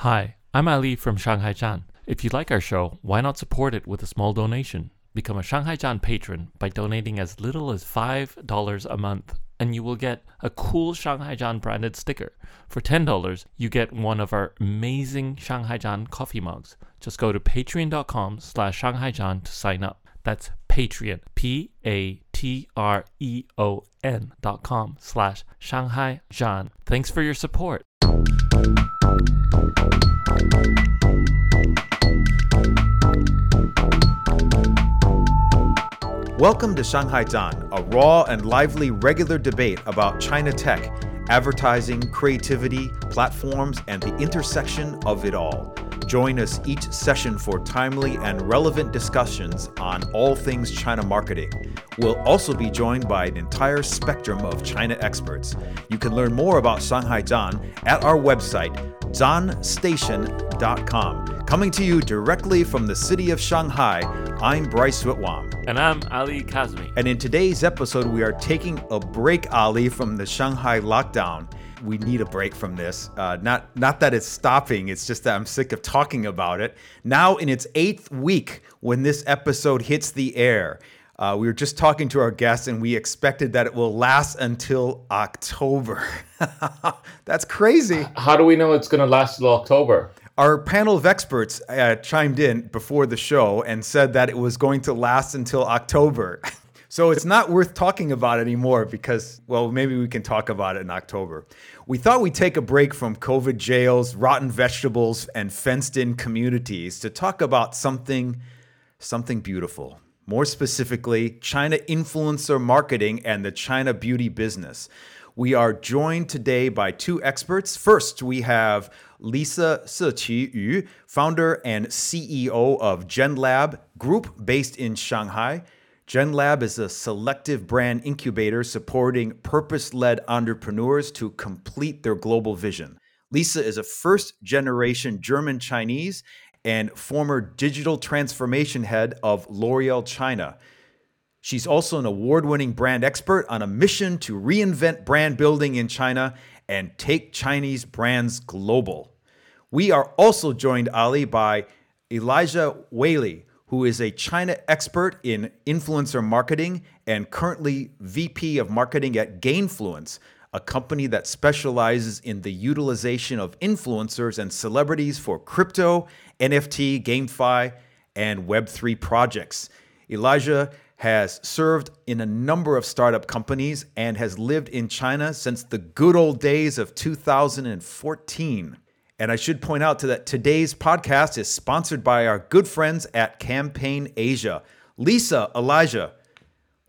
Hi, I'm Ali from Shanghai Zhan. If you like our show, why not support it with a small donation? Become a Shanghai Zhan patron by donating as little as $5 a month, and you will get a cool Shanghai Zhan branded sticker. For $10, you get one of our amazing Shanghai Zhan coffee mugs. Just go to patreon.com slash Shanghai Zhan to sign up. That's Patreon, P A T R E O N dot com slash Shanghai Zhan. Thanks for your support. Welcome to Shanghai Zhan, a raw and lively regular debate about China tech, advertising, creativity, platforms, and the intersection of it all. Join us each session for timely and relevant discussions on all things China marketing. We'll also be joined by an entire spectrum of China experts. You can learn more about Shanghai Zhan at our website, zhanstation.com. Coming to you directly from the city of Shanghai, I'm Bryce Whitwam. And I'm Ali Kazmi. And in today's episode, we are taking a break, Ali, from the Shanghai lockdown. We need a break from this. Uh, not, not that it's stopping, it's just that I'm sick of talking about it. Now, in its eighth week, when this episode hits the air, uh, we were just talking to our guests and we expected that it will last until October. That's crazy. How do we know it's going to last till October? Our panel of experts uh, chimed in before the show and said that it was going to last until October. so it's not worth talking about anymore because, well, maybe we can talk about it in October. We thought we'd take a break from COVID jails, rotten vegetables, and fenced in communities to talk about something, something beautiful. More specifically, China influencer marketing and the China beauty business. We are joined today by two experts. First, we have Lisa Shiqi Yu, founder and CEO of GenLab Group based in Shanghai. GenLab is a selective brand incubator supporting purpose led entrepreneurs to complete their global vision. Lisa is a first generation German Chinese and former digital transformation head of L'Oreal China. She's also an award winning brand expert on a mission to reinvent brand building in China and take Chinese brands global. We are also joined, Ali, by Elijah Whaley, who is a China expert in influencer marketing and currently VP of marketing at Gainfluence, a company that specializes in the utilization of influencers and celebrities for crypto, NFT, GameFi, and Web3 projects. Elijah has served in a number of startup companies and has lived in China since the good old days of 2014. And I should point out to that today's podcast is sponsored by our good friends at Campaign Asia. Lisa, Elijah,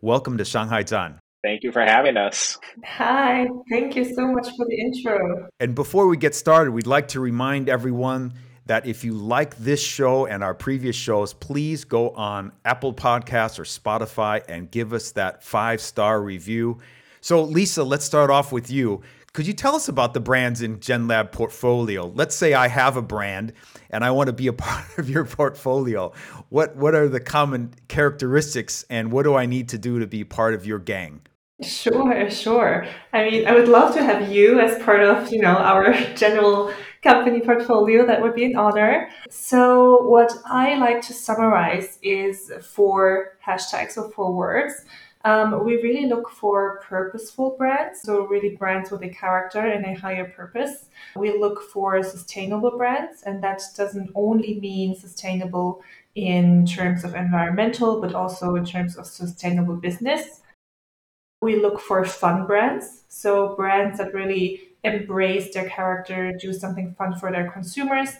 welcome to Shanghai Zhan. Thank you for having us. Hi, thank you so much for the intro. And before we get started, we'd like to remind everyone that if you like this show and our previous shows, please go on Apple Podcasts or Spotify and give us that five star review. So, Lisa, let's start off with you. Could you tell us about the brands in GenLab portfolio? Let's say I have a brand and I want to be a part of your portfolio. What what are the common characteristics and what do I need to do to be part of your gang? Sure, sure. I mean, I would love to have you as part of, you know, our general company portfolio. That would be an honor. So, what I like to summarize is four hashtags or four words. Um, we really look for purposeful brands, so really brands with a character and a higher purpose. We look for sustainable brands, and that doesn't only mean sustainable in terms of environmental, but also in terms of sustainable business. We look for fun brands, so brands that really embrace their character, do something fun for their consumers,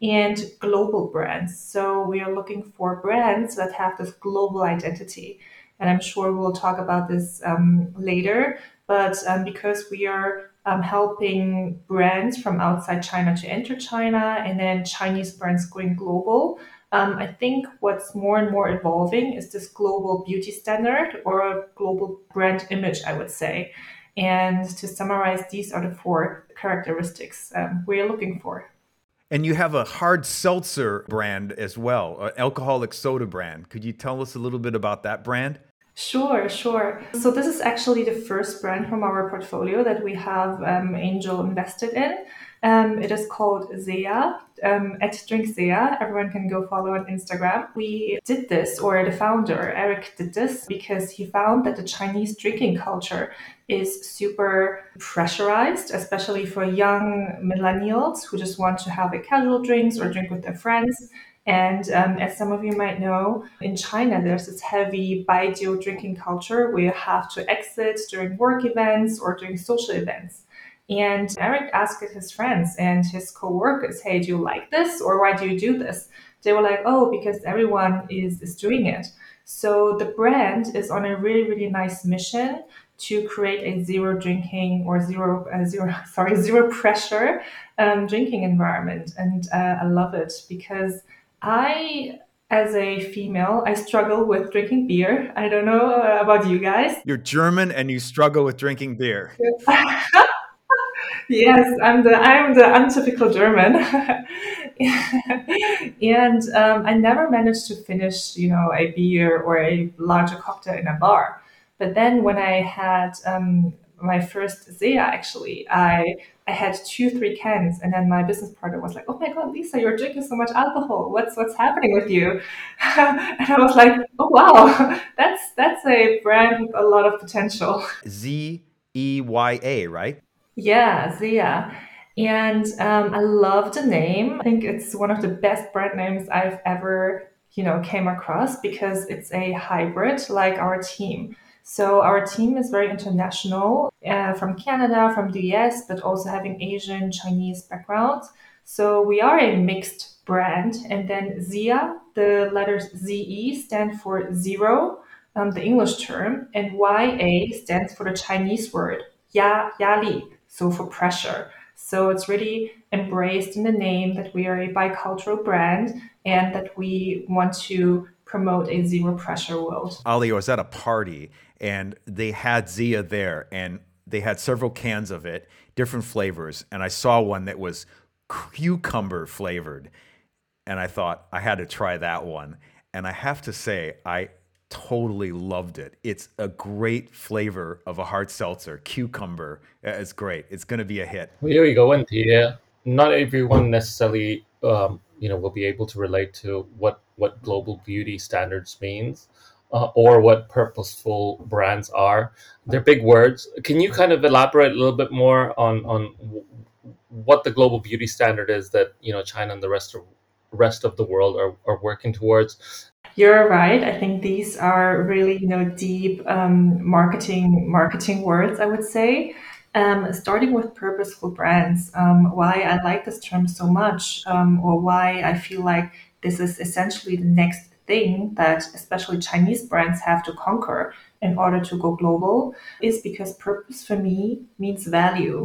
and global brands. So we are looking for brands that have this global identity. And I'm sure we'll talk about this um, later. But um, because we are um, helping brands from outside China to enter China and then Chinese brands going global, um, I think what's more and more evolving is this global beauty standard or a global brand image, I would say. And to summarize, these are the four characteristics um, we're looking for. And you have a hard seltzer brand as well, an alcoholic soda brand. Could you tell us a little bit about that brand? Sure, sure. So this is actually the first brand from our portfolio that we have um, angel invested in. Um, it is called Zeya um, at Drink Zeya. Everyone can go follow on Instagram. We did this, or the founder Eric did this because he found that the Chinese drinking culture is super pressurized, especially for young millennials who just want to have a casual drinks or drink with their friends. And um, as some of you might know, in China, there's this heavy baijiu drinking culture where you have to exit during work events or during social events. And Eric asked his friends and his co-workers, hey, do you like this? Or why do you do this? They were like, oh, because everyone is, is doing it. So the brand is on a really, really nice mission to create a zero drinking or zero, uh, zero sorry, zero pressure um, drinking environment. And uh, I love it because I as a female, I struggle with drinking beer. I don't know uh, about you guys. You're German and you struggle with drinking beer. yes, I'm the I'm the untypical German, and um, I never managed to finish, you know, a beer or a larger cocktail in a bar. But then when I had um, my first Zeya, actually, I I had two, three cans, and then my business partner was like, "Oh my God, Lisa, you're drinking so much alcohol. What's what's happening with you?" and I was like, "Oh wow, that's that's a brand with a lot of potential." Z E Y A, right? Yeah, Zeya. And um, I love the name. I think it's one of the best brand names I've ever, you know, came across because it's a hybrid like our team. So our team is very international, uh, from Canada, from the US, but also having Asian, Chinese backgrounds. So we are a mixed brand. And then Zeya, the letters ZE stand for zero, um, the English term, and YA stands for the Chinese word Ya Yali, so for pressure. So it's really embraced in the name that we are a bicultural brand and that we want to promote a zero pressure world. Ali, was at a party and they had Zeya there, and they had several cans of it, different flavors, and I saw one that was cucumber flavored, and I thought I had to try that one, and I have to say I totally loved it. It's a great flavor of a hard seltzer, cucumber. Eh, is great. It's going to be a hit. Here we go, and uh, not everyone necessarily, um, you know, will be able to relate to what what global beauty standards means. Uh, or what purposeful brands are. They're big words. Can you kind of elaborate a little bit more on on what the global beauty standard is that you know China and the rest of rest of the world are, are working towards? You're right. I think these are really, you know, deep um, marketing marketing words. I would say, um, starting with purposeful brands. Um, why I like this term so much, um, or why I feel like this is essentially the next thing that especially Chinese brands have to conquer in order to go global, is because purpose for me means value.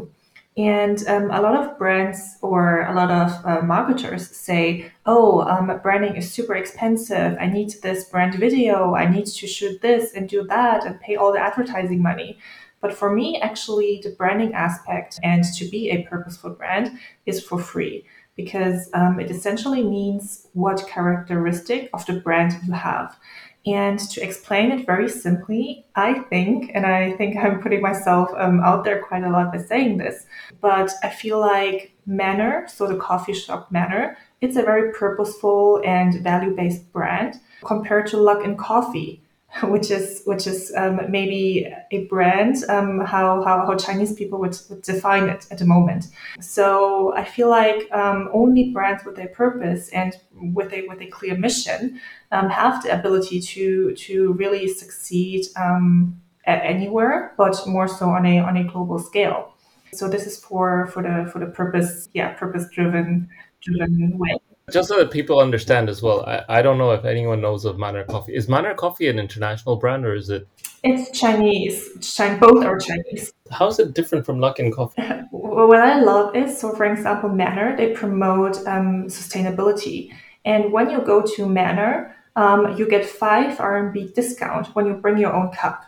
And um, a lot of brands or a lot of uh, marketers say, oh, um, branding is super expensive. I need this brand video. I need to shoot this and do that and pay all the advertising money. But for me, actually, the branding aspect and to be a purposeful brand is for free because um, it essentially means what characteristic of the brand you have. And to explain it very simply, I think, and I think I'm putting myself um, out there quite a lot by saying this, but I feel like Manner, so the coffee shop Manner, it's a very purposeful and value based brand compared to Luck Luckin Coffee, which is which is um, maybe a brand um, how, how, how Chinese people would, would, define it at the moment. So I feel like um, only brands with a purpose and with a with a clear mission um, have the ability to to really succeed um, at anywhere, but more so on a on a global scale. So this is for for the for the purpose yeah purpose driven driven way. Just so that people understand as well, I, I don't know if anyone knows of Manner Coffee. Is Manner Coffee an international brand or is it? It's Chinese. Both are Chinese. How is it different from Luck Luckin Coffee? what I love is, so for example, Manner, they promote um, sustainability. And when you go to Manner, um, you get five RMB discount when you bring your own cup.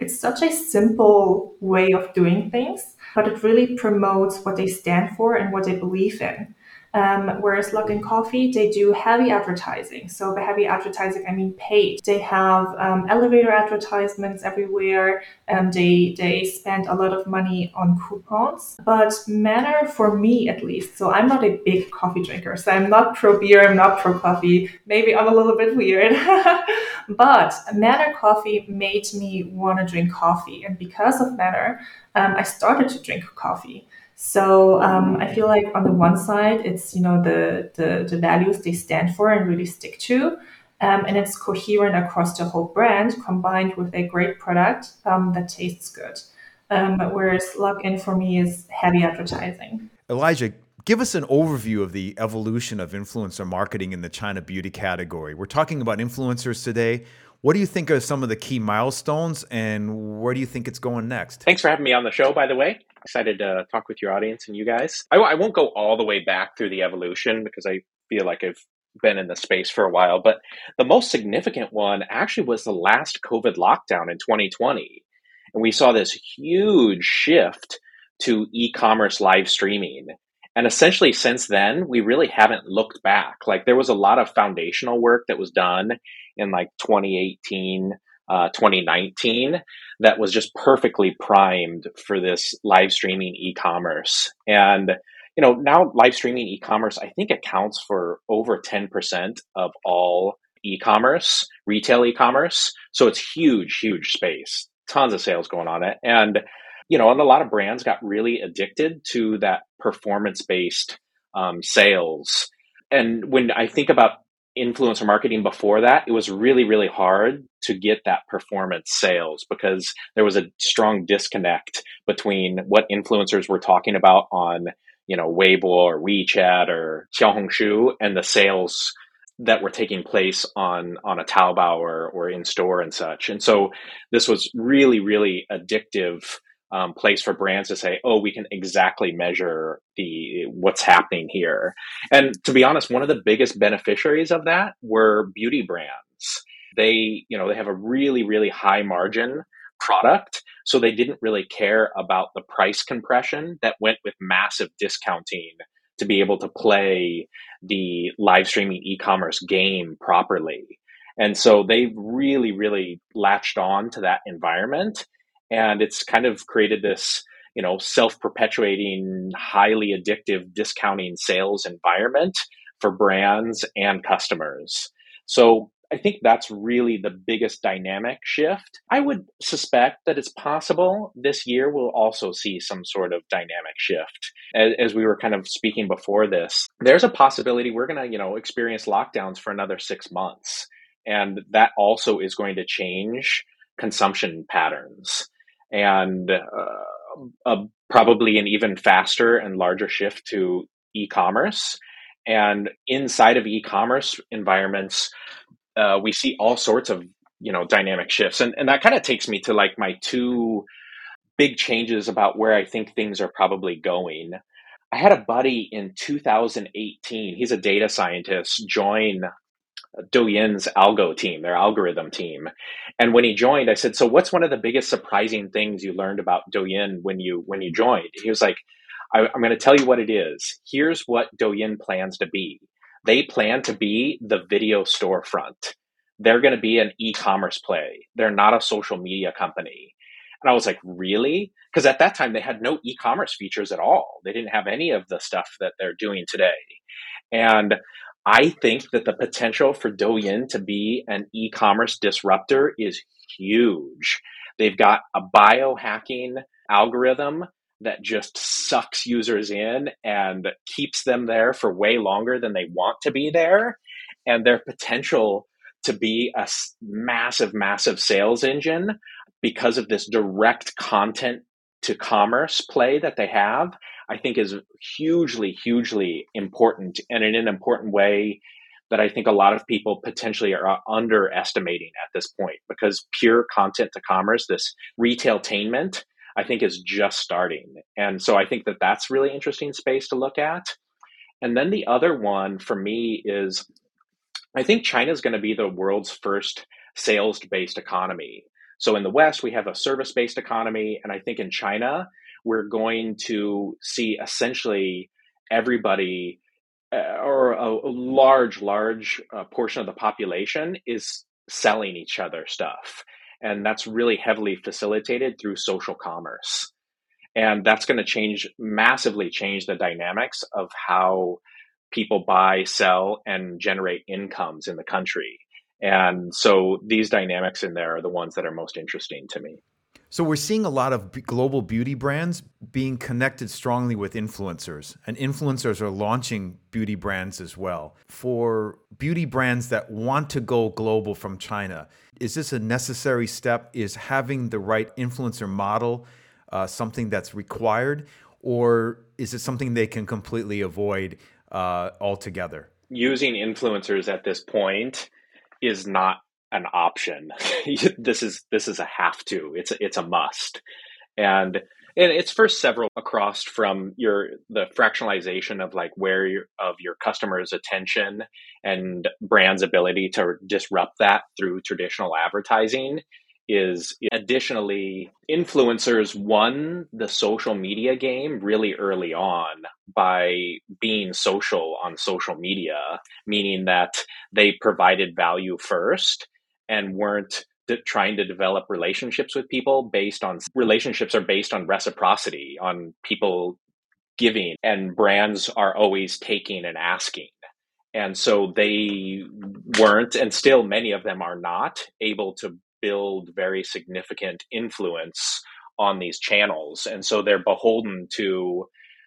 It's such a simple way of doing things, but it really promotes what they stand for and what they believe in. Um, whereas Luckin Coffee, they do heavy advertising. So by heavy advertising, I mean paid. They have um, elevator advertisements everywhere, and they they spend a lot of money on coupons. But Manner, for me at least, so I'm not a big coffee drinker, so I'm not pro beer, I'm not pro coffee. Maybe I'm a little bit weird, but Manner Coffee made me want to drink coffee, and because of Manner, um, I started to drink coffee. So um, I feel like on the one side, it's you know the, the the values they stand for and really stick to, um, and it's coherent across the whole brand, combined with a great product um, that tastes good. Um, whereas Luckin for me is heavy advertising. Elijah, give us an overview of the evolution of influencer marketing in the China beauty category. We're talking about influencers today. What do you think are some of the key milestones, and where do you think it's going next? Thanks for having me on the show, by the way. Excited to talk with your audience and you guys. I, I won't go all the way back through the evolution because I feel like I've been in the space for a while, but the most significant one actually was the last COVID lockdown in 2020. And we saw this huge shift to e commerce live streaming. And essentially, since then, we really haven't looked back. Like, there was a lot of foundational work that was done in like 2018, uh, 2019 that was just perfectly primed for this live streaming e-commerce. And you know, now live streaming e-commerce I think accounts for over 10% of all e-commerce, retail e-commerce. So it's huge, huge space. Tons of sales going on it. And you know, and a lot of brands got really addicted to that performance-based um, sales. And when I think about influencer marketing before that, it was really, really hard to get that performance sales because there was a strong disconnect between what influencers were talking about on, you know, Weibo or WeChat or Xiaohongshu and the sales that were taking place on on a Taobao or, or in store and such. And so this was really, really addictive um, place for brands to say, "Oh, we can exactly measure the what's happening here." And to be honest, one of the biggest beneficiaries of that were beauty brands. They, you know, they have a really, really high margin product, so they didn't really care about the price compression that went with massive discounting to be able to play the live streaming e-commerce game properly. And so they really, really latched on to that environment and it's kind of created this you know self-perpetuating highly addictive discounting sales environment for brands and customers so I think that's really the biggest dynamic shift. I would suspect that it's possible this year we'll also see some sort of dynamic shift. As, as we were kind of speaking before this, there's a possibility we're going to, you know, experience lockdowns for another six months. And that also is going to change consumption patterns and uh, a, probably an even faster and larger shift to e-commerce. And inside of e-commerce environments, uh, we see all sorts of you know dynamic shifts, and and that kind of takes me to like my two big changes about where I think things are probably going. I had a buddy in 2018. He's a data scientist. Join Douyin's algo team, their algorithm team. And when he joined, I said, "So what's one of the biggest surprising things you learned about Douyin when you when you joined?" He was like, I, "I'm going to tell you what it is. Here's what Douyin plans to be. They plan to be the video storefront. They're going to be an e-commerce play. They're not a social media company." And I was like, really? Because at that time, they had no e commerce features at all. They didn't have any of the stuff that they're doing today. And I think that the potential for Douyin to be an e-commerce disruptor is huge. They've got a biohacking algorithm that just sucks users in and keeps them there for way longer than they want to be there. And their potential to be a massive, massive sales engine because of this direct content to commerce play that they have I think is hugely, hugely important and in an important way that I think a lot of people potentially are uh, underestimating at this point because pure content to commerce, this retailtainment, I think is just starting. And so I think that that's really interesting space to look at. And then the other one for me is I think China is going to be the world's first sales based economy. So in the West, we have a service based economy. And I think in China, we're going to see essentially everybody uh, or a, large, large uh, portion of the population is selling each other stuff. And that's really heavily facilitated through social commerce. And that's going to change, massively change the dynamics of how people buy, sell, and generate incomes in the country. And so these dynamics in there are the ones that are most interesting to me. So we're seeing a lot of global beauty brands being connected strongly with influencers, and influencers are launching beauty brands as well. For beauty brands that want to go global from China, is this a necessary step? Is having the right influencer model uh, something that's required, or is it something they can completely avoid uh, altogether? Using influencers at this point is not an option. this is this is a have to. It's a, it's a must, and and it's for several across from your the fractionalization of like where your of your customers' attention and brand's ability to disrupt that through traditional advertising is additionally influencers won the social media game really early on by being social on social media meaning that they provided value first and weren't trying to develop relationships with people based on relationships are based on reciprocity on people giving and brands are always taking and asking. And so they weren't and still many of them are not able to build very significant influence on these channels. And so they're beholden to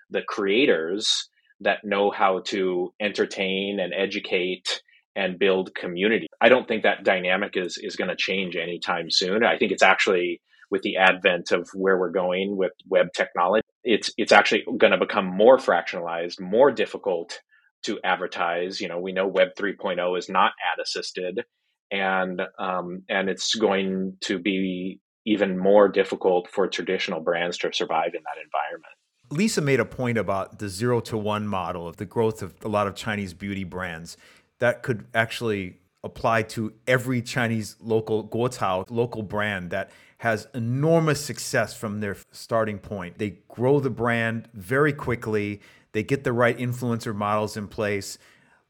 the creators that know how to entertain and educate and build community. I don't think that dynamic is is going to change anytime soon. I think it's actually with the advent of where we're going with web technology, it's it's actually going to become more fractionalized, more difficult to advertise. You know, we know Web 3.0 is not ad assisted, and um, and it's going to be even more difficult for traditional brands to survive in that environment. Lisa made a point about the zero to one model of the growth of a lot of Chinese beauty brands that could actually apply to every Chinese local guochao, local brand that has enormous success from their starting point. They grow the brand very quickly. They get the right influencer models in place.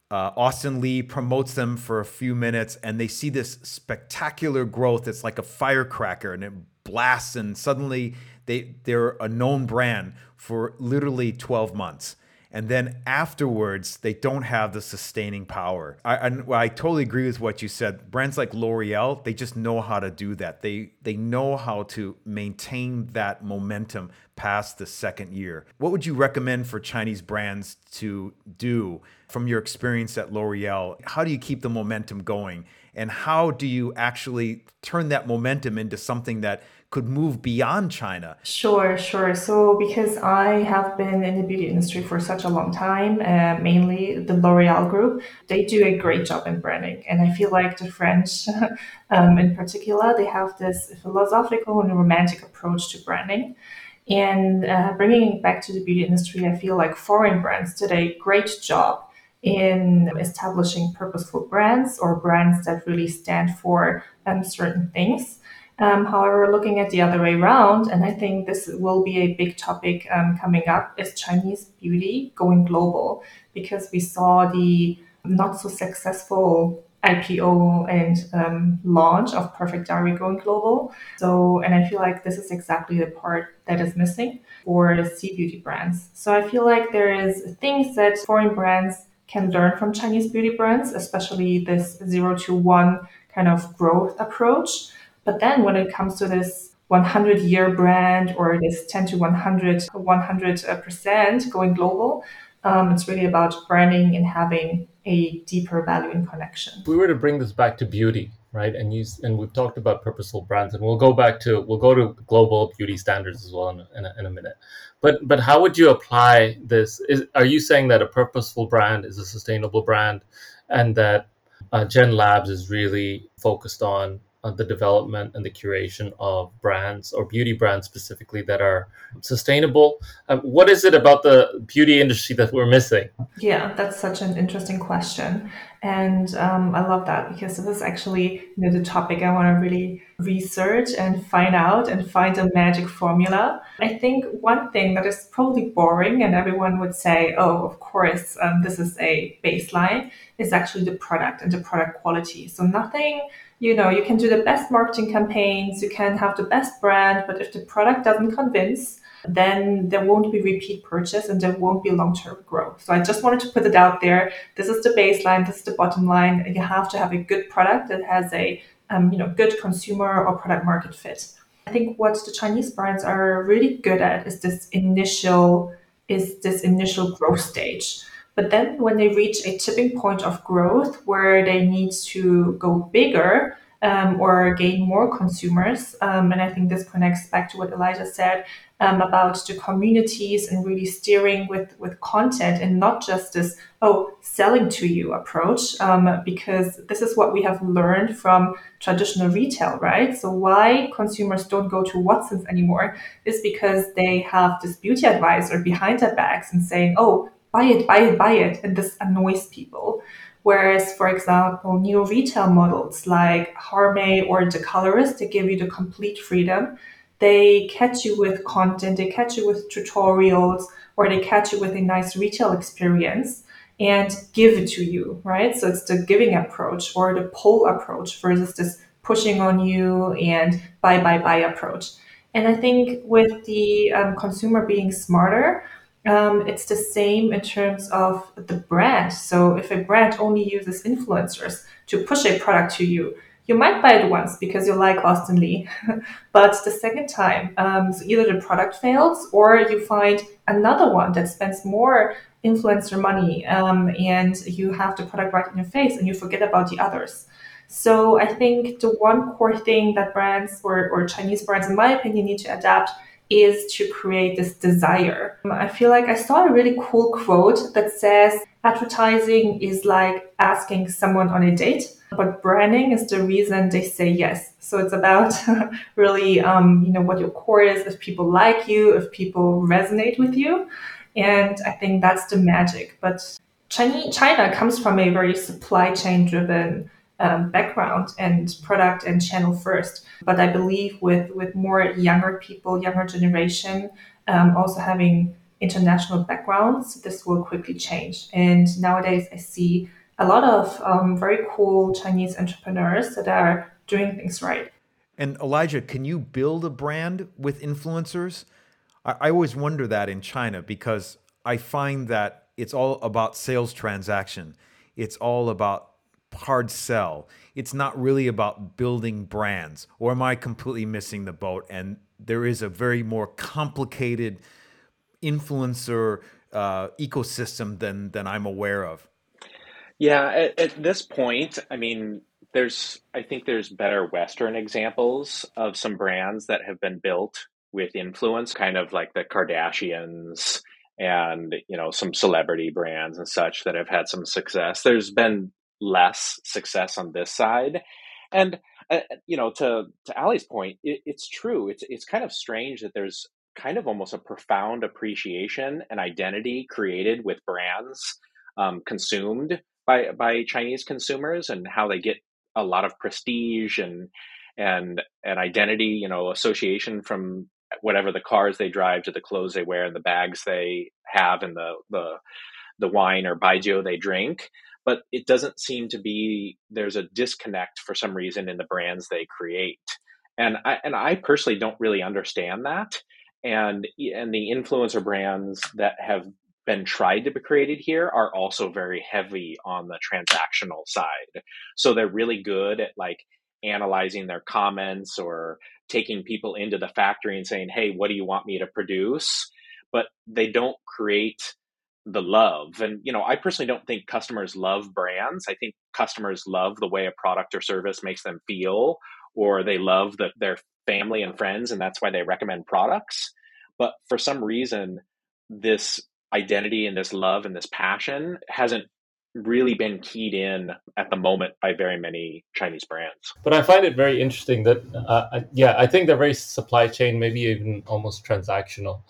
Uh, Austin Li promotes them for a few minutes, and they see this spectacular growth. It's like a firecracker, and it blasts, and suddenly they they're a known brand for literally 12 months and then afterwards they don't have the sustaining power. I, I, I, totally agree with what you said. Brands like L'Oreal, they just know how to do that. They they know how to maintain that momentum past the second year. What would you recommend for Chinese brands to do from your experience at L'Oreal? How do you keep the momentum going? And how do you actually turn that momentum into something that could move beyond China? Sure, sure. So, because I have been in the beauty industry for such a long time, uh, mainly the L'Oreal group, they do a great job in branding. And I feel like the French, um, in particular, they have this philosophical and romantic approach to branding. And uh, bringing it back to the beauty industry, I feel like foreign brands did a great job in establishing purposeful brands or brands that really stand for um, certain things. Um, however, looking at the other way around, and I think this will be a big topic um, coming up, is Chinese beauty going global because we saw the not so successful IPO and um, launch of Perfect Diary going global. So, and I feel like this is exactly the part that is missing for the C beauty brands. So I feel like there is things that foreign brands can learn from Chinese beauty brands, especially this zero to one kind of growth approach. But then when it comes to this 100 year brand or this 10 to 100, 100% going global, um, it's really about branding and having a deeper value and connection. If we were to bring this back to beauty, right? And use and we've talked about purposeful brands, and we'll go back to we'll go to global beauty standards as well in a, in a, in a minute. But but how would you apply this? Is are you saying that a purposeful brand is a sustainable brand, and that uh, Gen Labs is really focused on the development and the curation of brands or beauty brands specifically that are sustainable. Um, what is it about the beauty industry that we're missing? Yeah, that's such an interesting question. And um, I love that because this is actually you know, the topic I want to really research and find out and find a magic formula. I think one thing that is probably boring and everyone would say, oh, of course, um, this is a baseline, is actually the product and the product quality. So nothing, you know, you can do the best marketing campaigns, you can have the best brand, but if the product doesn't convince, then there won't be repeat purchase and there won't be long term growth. So I just wanted to put it out there. This is the baseline, this is the bottom line. You have to have a good product that has a um, you know good consumer or product market fit. I think what the Chinese brands are really good at is this initial is this initial growth stage. But then when they reach a tipping point of growth where they need to go bigger, um, or gain more consumers. Um, and I think this connects back to what Elijah said um, about the communities and really steering with with content and not just this oh selling to you approach um, because this is what we have learned from traditional retail right so why consumers don't go to watsons anymore is because they have this beauty advisor behind their backs and saying oh buy it buy it buy it and this annoys people Whereas, for example, new retail models like Harmay or The Colorist, they give you the complete freedom they catch you with content, they catch you with tutorials, or they catch you with a nice retail experience and give it to you, right? So it's the giving approach or the pull approach versus this pushing on you and buy, buy, buy approach. And I think with the um, consumer being smarter, um, it's the same in terms of the brand. So if a brand only uses influencers to push a product to you, you might buy it once because you like Austin Li, but the second time, um, so either the product fails or you find another one that spends more influencer money um, and you have the product right in your face and you forget about the others. So I think the one core thing that brands or, or Chinese brands, in my opinion, need to adapt is to create this desire. I feel like I saw a really cool quote that says advertising is like asking someone on a date but branding is the reason they say yes. So it's about really, um, you know, what your core is, if people like you, if people resonate with you. And I think that's the magic. But China comes from a very supply chain driven um, background and product and channel first. But I believe with, with more younger people, younger generation, um, also having international backgrounds, this will quickly change. And nowadays I see a lot of um, very cool Chinese entrepreneurs that are doing things right. And Elijah, can you build a brand with influencers? I, I always wonder that in China because I find that it's all about sales transaction. It's all about hard sell. It's not really about building brands. Or am I completely missing the boat? And there is a very more complicated influencer uh, ecosystem than than I'm aware of. Yeah, at, at this point, I mean, there's I think there's better Western examples of some brands that have been built with influence, kind of like the Kardashians and you know some celebrity brands and such that have had some success. There's been less success on this side, and uh, you know to to Ali's point, it, it's true. It's it's kind of strange that there's kind of almost a profound appreciation and identity created with brands um, consumed by by Chinese consumers and how they get a lot of prestige and and and identity, you know, association from whatever the cars they drive to the clothes they wear and the bags they have and the the the wine or baijiu they drink. But it doesn't seem to be there's a disconnect for some reason in the brands they create. And I and I personally don't really understand that. And and the influencer brands that have been tried to be created here are also very heavy on the transactional side. So they're really good at like analyzing their comments or taking people into the factory and saying, "Hey, what do you want me to produce?" But they don't create the love. And you know, I personally don't think customers love brands. I think customers love the way a product or service makes them feel or they love the, their family and friends and that's why they recommend products. But for some reason this identity and this love and this passion hasn't really been keyed in at the moment by very many Chinese brands. But I find it very interesting that, uh, yeah, I think they're very supply chain, maybe even almost transactional.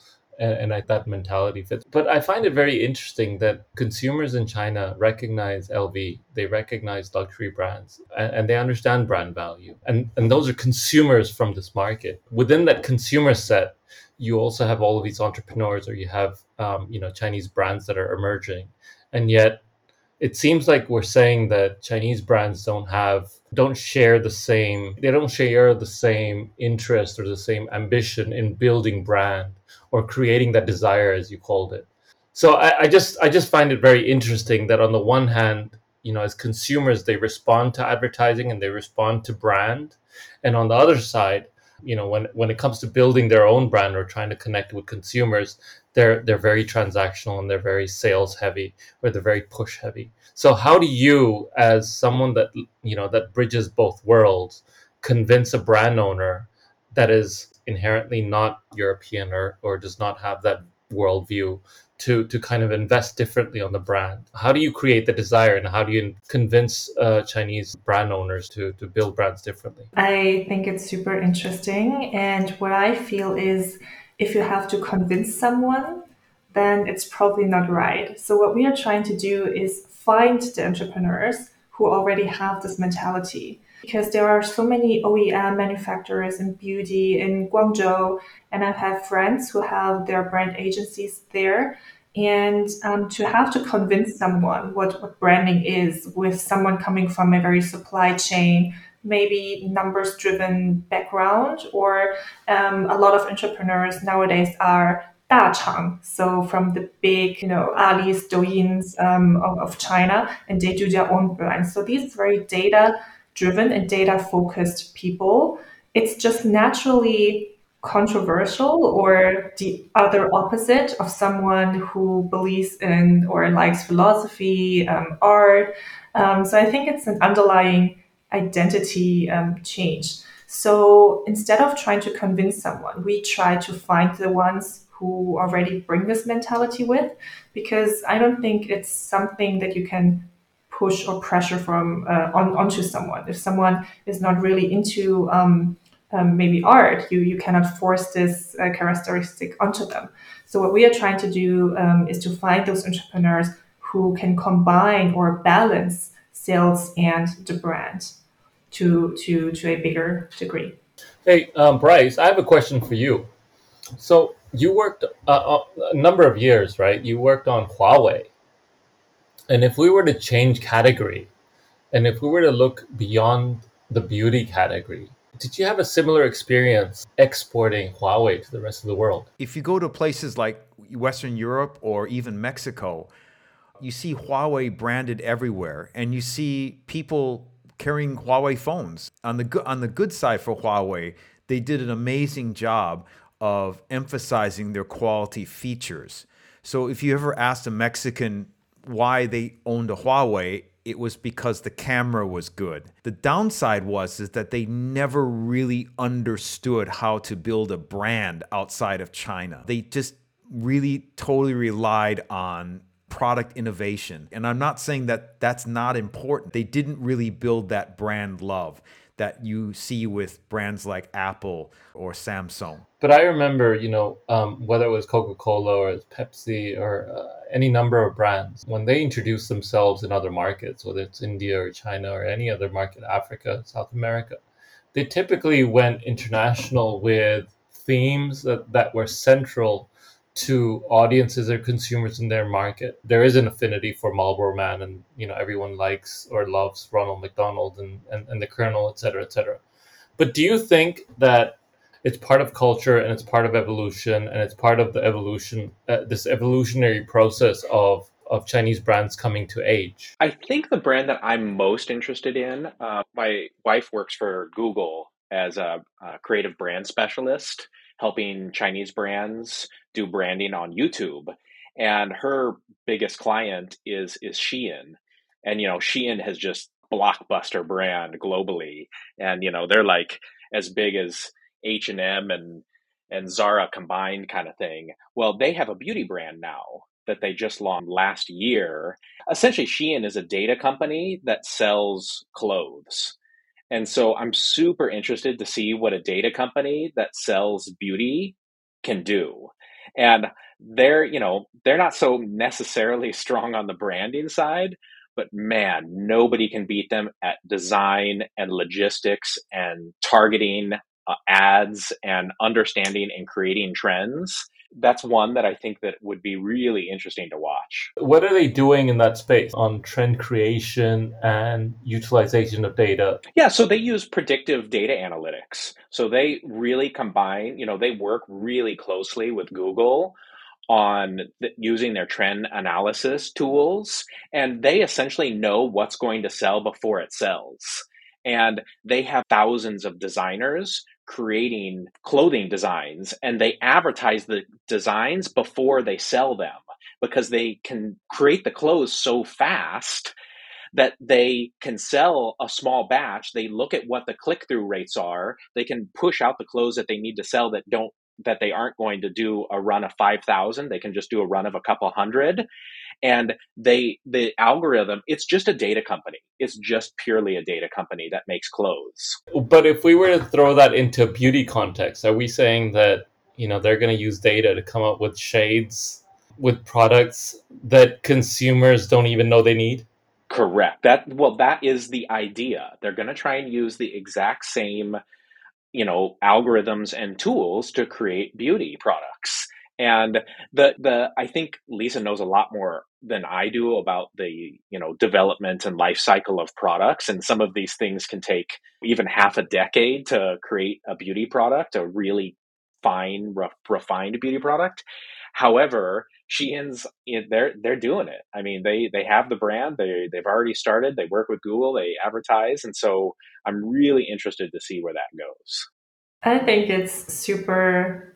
And, and I, that mentality fits. But I find it very interesting that consumers in China recognize LV, they recognize luxury brands, and, and they understand brand value, and and those are consumers from this market. Within that consumer set, you also have all of these entrepreneurs, or you have um, you know Chinese brands that are emerging, and yet it seems like we're saying that Chinese brands don't have don't share the same they don't share the same interest or the same ambition in building brand or creating that desire as you called it. So I, I just I just find it very interesting that on the one hand, you know, as consumers they respond to advertising and they respond to brand. And on the other side, you know, when when it comes to building their own brand or trying to connect with consumers, they're they're very transactional and they're very sales heavy or they're very push heavy so how do you as someone that you know that bridges both worlds convince a brand owner that is inherently not european or or does not have that worldview to to kind of invest differently on the brand how do you create the desire and how do you convince uh, chinese brand owners to to build brands differently i think it's super interesting and what i feel is if you have to convince someone, then it's probably not right. So, what we are trying to do is find the entrepreneurs who already have this mentality. Because there are so many OEM manufacturers in beauty in Guangzhou, and I've friends who have their brand agencies there. And um, to have to convince someone what, what branding is with someone coming from a very supply chain maybe numbers driven background or um, a lot of entrepreneurs nowadays are 大厂, so from the big, you know, Ali's, Douyin's um, of, of China, and they do their own brands. So these very data driven and data focused people, it's just naturally controversial or the other opposite of someone who believes in or likes philosophy, um, art. Um, so I think it's an underlying identity um, change. So instead of trying to convince someone, we try to find the ones who already bring this mentality with, because I don't think it's something that you can push or pressure from uh, on onto someone. If someone is not really into um, um, maybe art, you you cannot force this uh, characteristic onto them. So what we are trying to do um, is to find those entrepreneurs who can combine or balance sales and the brand to to to a bigger degree. Hey, um, Bryce, I have a question for you. So you worked uh, uh, a number of years, right? You worked on Huawei, and if we were to change category, and if we were to look beyond the beauty category, did you have a similar experience exporting Huawei to the rest of the world? If you go to places like Western Europe or even Mexico, you see Huawei branded everywhere, and you see people carrying Huawei phones. On the good on the good side for Huawei, they did an amazing job of emphasizing their quality features. So if you ever asked a Mexican why they owned a Huawei, it was because the camera was good. The downside was is that they never really understood how to build a brand outside of China. They just really totally relied on product innovation. And I'm not saying that that's not important. They didn't really build that brand love that you see with brands like Apple or Samsung. But I remember, you know, um, whether it was Coca Cola or Pepsi or uh, any number of brands, when they introduced themselves in other markets, whether it's India or China or any other market, Africa, South America, they typically went international with themes that, that were central to audiences or consumers in their market. There is an affinity for Marlboro Man, and you know everyone likes or loves Ronald McDonald and, and, and the Colonel, et cetera, et cetera. But do you think that it's part of culture and it's part of evolution and it's part of the evolution, uh, this evolutionary process of of Chinese brands coming to age? I think the brand that I'm most interested in, uh, my wife works for Google as a, a creative brand specialist helping Chinese brands do branding on YouTube. And her biggest client is is Shein. And you know, Shein has just blockbuster brand globally. And you know, they're like as big as H&M and and Zara combined kind of thing. Well, they have a beauty brand now that they just launched last year. Essentially, Shein is a data company that sells clothes. And so I'm super interested to see what a data company that sells beauty can do. And they're, you know, they're not so necessarily strong on the branding side, but man, nobody can beat them at design and logistics and targeting uh, ads and understanding and creating trends that's one that I think that would be really interesting to watch. What are they doing in that space on trend creation and utilization of data? Yeah, so they use predictive data analytics. So they really combine, you know, they work really closely with Google on using their trend analysis tools and they essentially know what's going to sell before it sells. And they have thousands of designers creating clothing designs and they advertise the designs before they sell them because they can create the clothes so fast that they can sell a small batch. They look at what the click through rates are. They can push out the clothes that they need to sell that don't that they aren't going to do a run of 5000 they can just do a run of a couple hundred. And they the algorithm it's just a data company. It's just purely a data company that makes clothes. But if we were to throw that into beauty context are we saying that you know they're going to use data to come up with shades with products that consumers don't even know they need? Correct. That well that is the idea. They're going to try and use the exact same you know algorithms and tools to create beauty products and the the i think lisa knows a lot more than i do about the you know development and life cycle of products and some of these things can take even half a decade to create a beauty product a really fine refined beauty product however Shein's they're they're doing it. I mean, they they have the brand. They they've already started. They work with Google. They advertise, and so I'm really interested to see where that goes. I think it's super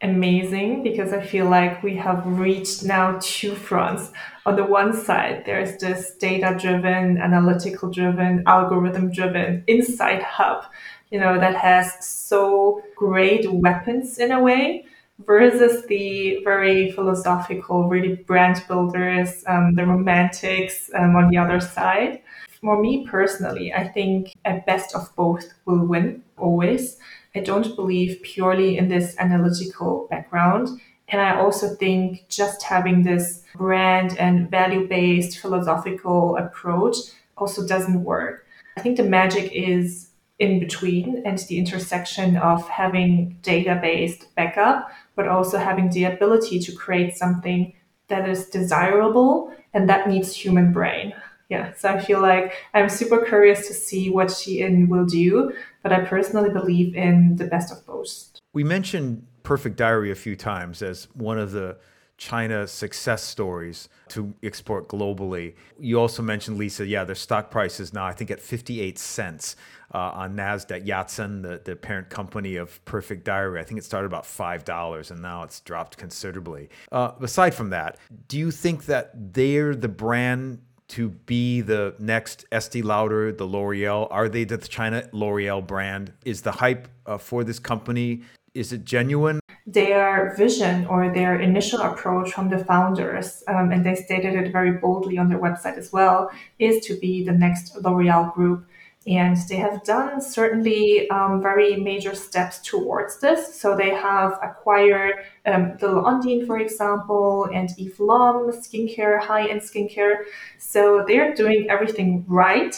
amazing because I feel like we have reached now two fronts. On the one side, there's this data driven, analytical driven, algorithm driven insight hub, you know, that has so great weapons in a way versus the very philosophical, really brand builders, um, the romantics um, on the other side. For me personally, I think a best of both will win always. I don't believe purely in this analytical background. And I also think just having this brand and value based philosophical approach also doesn't work. I think the magic is in between and the intersection of having data based backup, but also having the ability to create something that is desirable and that needs human brain. Yeah, so I feel like I'm super curious to see what Shein will do, but I personally believe in the best of both. We mentioned Perfect Diary a few times as one of the China success stories to export globally. You also mentioned, Lisa, yeah, their stock price is now, I think, at 58 cents uh, on NASDAQ. Yatsen, the, the parent company of Perfect Diary, I think it started about $5 and now it's dropped considerably. Uh, aside from that, do you think that they're the brand to be the next Estee Lauder, the L'Oreal? Are they the China L'Oreal brand? Is the hype uh, for this company is it genuine? Their vision or their initial approach from the founders, um, and they stated it very boldly on their website as well, is to be the next L'Oreal group. And they have done certainly um, very major steps towards this. So they have acquired um, Little Ondine, for example, and Eve Lom skincare, high end skincare. So they're doing everything right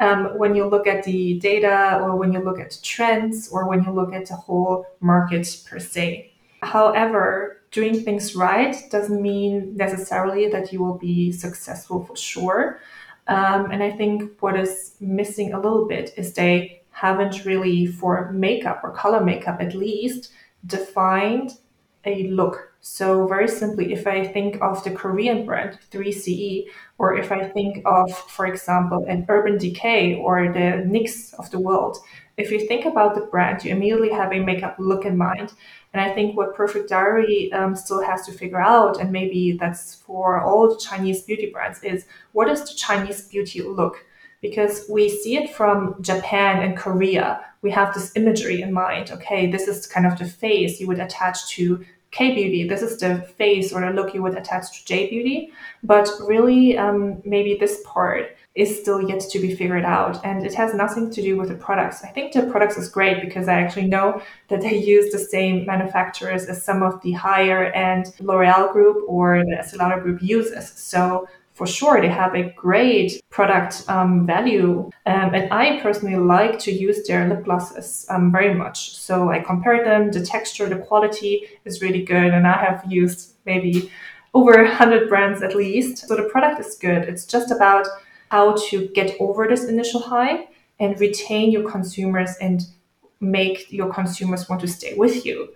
um, when you look at the data or when you look at trends or when you look at the whole market per se. However, doing things right doesn't mean necessarily that you will be successful for sure. Um, and I think what is missing a little bit is they haven't really, for makeup or color makeup at least, defined a look. So, very simply, if I think of the Korean brand 3CE, or if I think of, for example, an Urban Decay or the NYX of the world, if you think about the brand, you immediately have a makeup look in mind. And I think what Perfect Diary um, still has to figure out, and maybe that's for all the Chinese beauty brands, is what is the Chinese beauty look? Because we see it from Japan and Korea. We have this imagery in mind. Okay, this is kind of the face you would attach to K beauty. This is the face or the look you would attach to J beauty. But really, um, maybe this part is still yet to be figured out. And it has nothing to do with the products. I think the products is great because I actually know that they use the same manufacturers as some of the higher end L'Oreal group or the Lauder group uses. So for sure they have a great product um, value. Um, and I personally like to use their lip glosses um, very much. So I compare them, the texture, the quality is really good. And I have used maybe over 100 brands at least. So the product is good. It's just about how to get over this initial high and retain your consumers and make your consumers want to stay with you.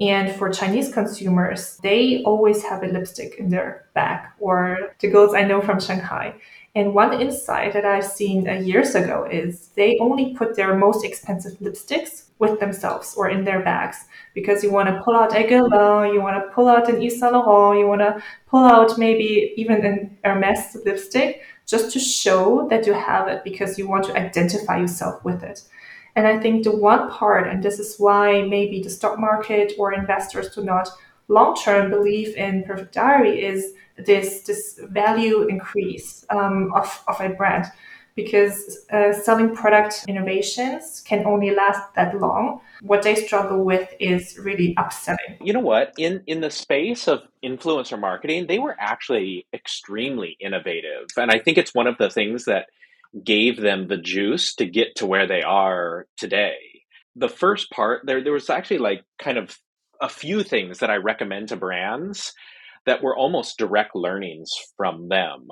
And for Chinese consumers, they always have a lipstick in their bag, or the girls I know from Shanghai. And one insight that I've seen uh, years ago is they only put their most expensive lipsticks with themselves or in their bags because you want to pull out a Guerlain, you want to pull out an Yves Saint Laurent, you want to pull out maybe even an Hermes lipstick just to show that you have it because you want to identify yourself with it. And I think the one part, and this is why maybe the stock market or investors do not long term believe in Perfect Diary, is this this value increase um, of, of a brand because uh, selling product innovations can only last that long. What they struggle with is really upselling. You know what? In in the space of influencer marketing, they were actually extremely innovative, and I think it's one of the things that gave them the juice to get to where they are today. The first part, there there was actually like kind of a few things that I recommend to brands that were almost direct learnings from them.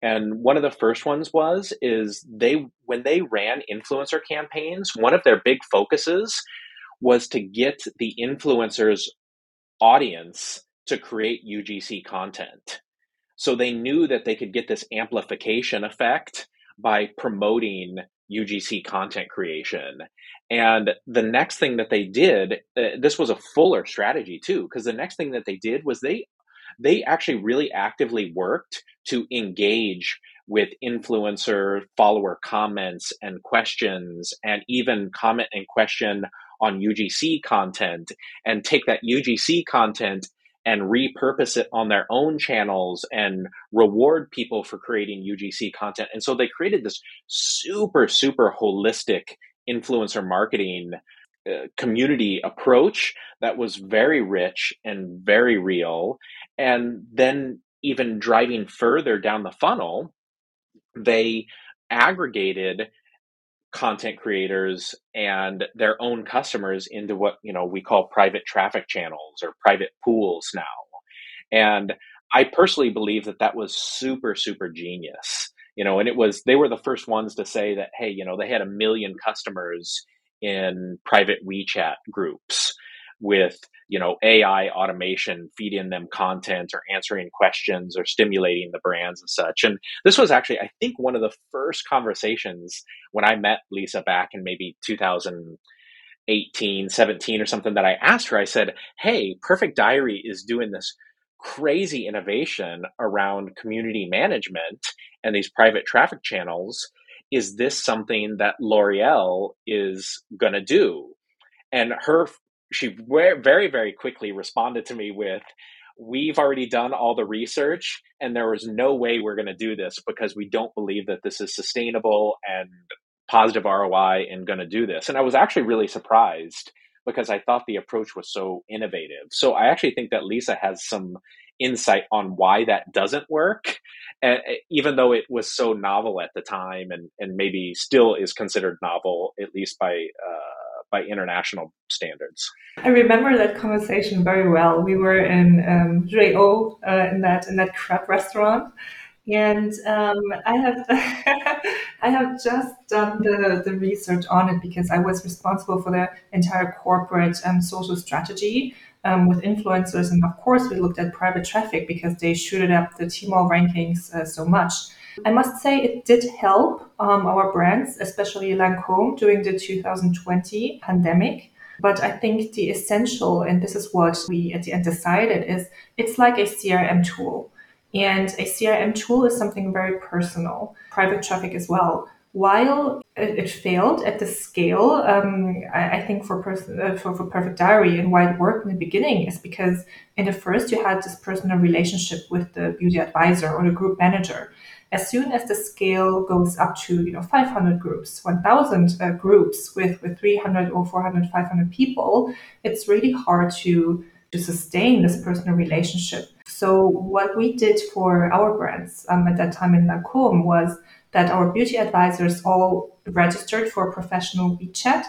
And one of the first ones was is they when they ran influencer campaigns, one of their big focuses was to get the influencers audience to create UGC content. So they knew that they could get this amplification effect by promoting UGC content creation. And the next thing that they did, uh, this was a fuller strategy too, because the next thing that they did was they they actually really actively worked to engage with influencer follower comments and questions and even comment and question on UGC content and take that UGC content and repurpose it on their own channels and reward people for creating UGC content. And so they created this super, super holistic influencer marketing uh, community approach that was very rich and very real. And then, even driving further down the funnel, they aggregated content creators and their own customers into what you know we call private traffic channels or private pools now. And i personally believe that that was super super genius you know and it was they were the first ones to say that hey you know they had a million customers in private wechat groups with you know AI automation feeding them content or answering questions or stimulating the brands and such. And this was actually, I think, one of the first conversations when I met Lisa back in maybe 2018, 17 or something that I asked her. I said, "Hey, Perfect Diary is doing this." Crazy innovation around community management and these private traffic channels. Is this something that L'Oreal is going to do? And her she very very quickly responded to me with we've already done all the research and there was no way we're going to do this because we don't believe that this is sustainable and positive ROI and going to do this. And I was actually really surprised because I thought the approach was so innovative. So I actually think that Lisa has some insight on why that doesn't work, and even though it was so novel at the time and, and maybe still is considered novel, at least by uh, by international standards. I remember that conversation very well. We were in um, uh, in that in that crab restaurant, and um, I have I have just done the, the research on it because I was responsible for the entire corporate um, social strategy um, with influencers, and of course we looked at private traffic because they shooted up the Tmall rankings uh, so much. I must say it did help um, our brands, especially Lancome, during the 2020 pandemic. But I think the essential, and this is what we at the end decided, is it's like a CRM tool. And a CRM tool is something very personal, private traffic as well. while it, failed at the scale, um, I, think for, person, uh, for, for Perfect Diary and why it worked in the beginning is because in the first you had this personal relationship with the beauty advisor or the group manager. As soon as the scale goes up to you know 500 groups, 1,000 uh, groups with, with 300 or 400, 500 people, it's really hard to to sustain this personal relationship. So what we did for our brands um, at that time in Lancôme was that our beauty advisors all registered for professional WeChat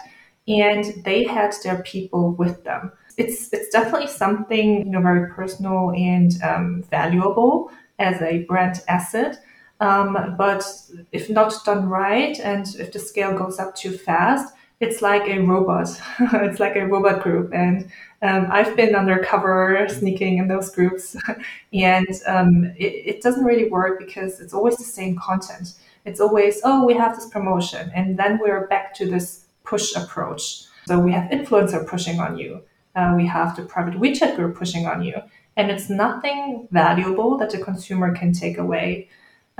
and they had their people with them. It's it's definitely something you know very personal and um, valuable as a brand asset. Um, but if not done right, and if the scale goes up too fast, it's like a robot. it's like a robot group, and um, I've been undercover sneaking in those groups, and um, it, it, doesn't really work because it's always the same content. It's always, oh, we have this promotion. And then we're back to this push approach. So we have influencer pushing on you. Uh, we have the private WeChat group pushing on you. And it's nothing valuable that the consumer can take away.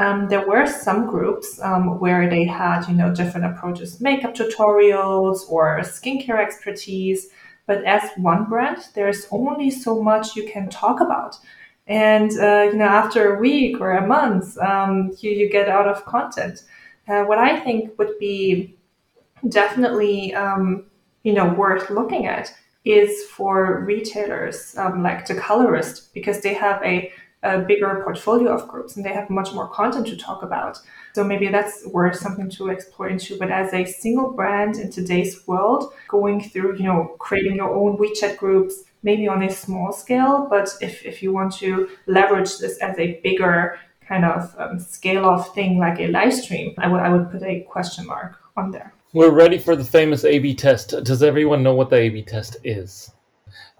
Um, there were some groups um, where they had, you know, different approaches, makeup tutorials or skincare expertise. But as one brand, there's only so much you can talk about and uh, you know after a week or a month um, you, you get out of content uh, what i think would be definitely um, you know worth looking at is for retailers um, like the colorist because they have a, a, bigger portfolio of groups and they have much more content to talk about so maybe that's worth something to explore into but as a single brand in today's world going through you know creating your own wechat groups maybe on a small scale, but if, if you want to leverage this as a bigger kind of um, scale of thing like a live stream, I would I would put a question mark on there. We're ready for the famous A/B test. Does everyone know what the A/B test is?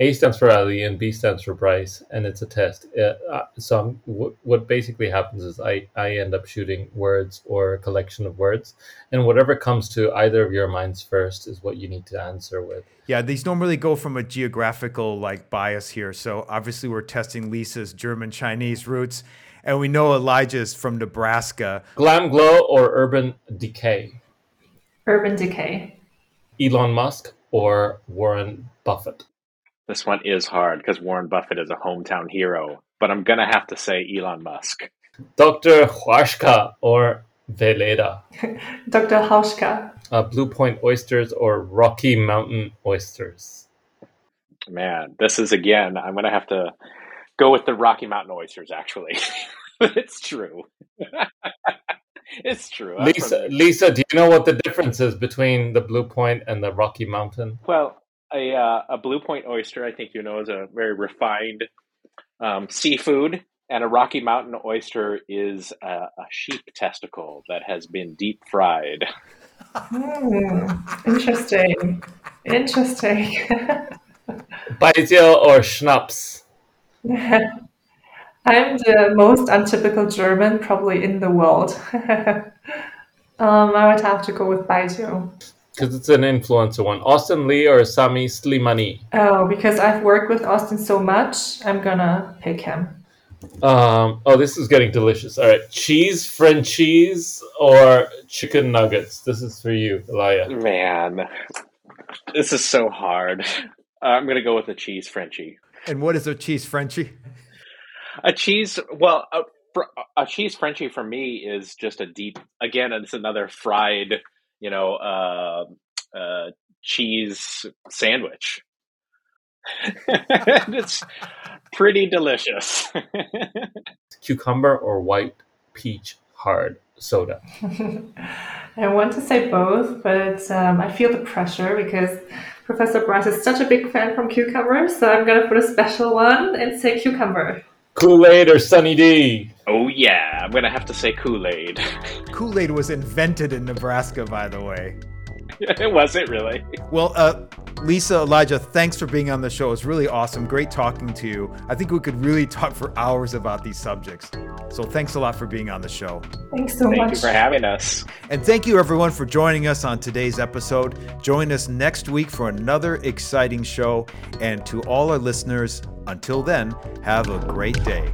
A stands for Ali and B stands for Bryce, and it's a test. Uh, uh so w- what basically happens is I, I end up shooting words or a collection of words, and whatever comes to either of your minds first is what you need to answer with. Yeah, these don't go from a geographical like bias here. So obviously we're testing Lisa's German Chinese roots, and we know Elijah's from Nebraska. Glam glow or urban decay? Urban decay. Elon Musk or Warren Buffett? This one is hard because Warren Buffett is a hometown hero, but I'm gonna have to say Elon Musk. Dr. Hauschka or Weleda? Dr. Hauschka. Uh, Blue Point oysters or Rocky Mountain oysters? Man, this is again, I'm gonna have to go with the Rocky Mountain oysters. Actually, it's true. it's true. Lisa, Lisa, do you know what the difference is between the Blue Point and the Rocky Mountain? Well, a uh, a blue point oyster, I think you know, is a very refined um, seafood, and a Rocky Mountain oyster is a, a sheep testicle that has been deep fried. Hmm, interesting. Interesting. Baijiu or schnapps? I'm the most untypical German probably in the world. um, I would have to go with Baijiu because it's an influencer one. Austin Li or Sami Slimani? Oh, because I've worked with Austin so much, I'm gonna pick him. Um, oh, this is getting delicious. All right, cheese Frenchies or chicken nuggets? This is for you, Elijah. Man, this is so hard. Uh, I'm gonna go with a cheese Frenchie. And what is a cheese Frenchie? A cheese, well, a, a cheese Frenchie for me is just a deep. Again, it's another fried you know, uh, uh, cheese sandwich. it's pretty delicious. Cucumber or white peach hard soda? I want to say both, but um, I feel the pressure because Professor Bryce is such a big fan from cucumber, so I'm going to put a special one and say cucumber. Kool Aid or Sunny D? Oh, yeah. I'm going to have to say Kool Aid. Kool Aid was invented in Nebraska, by the way. It was it really? Well, uh, Lisa, Elijah, thanks for being on the show. It's really awesome. Great talking to you. I think we could really talk for hours about these subjects. So thanks a lot for being on the show. Thanks so thank much. Thank you for having us. And thank you, everyone, for joining us on today's episode. Join us next week for another exciting show. And to all our listeners, until then, have a great day.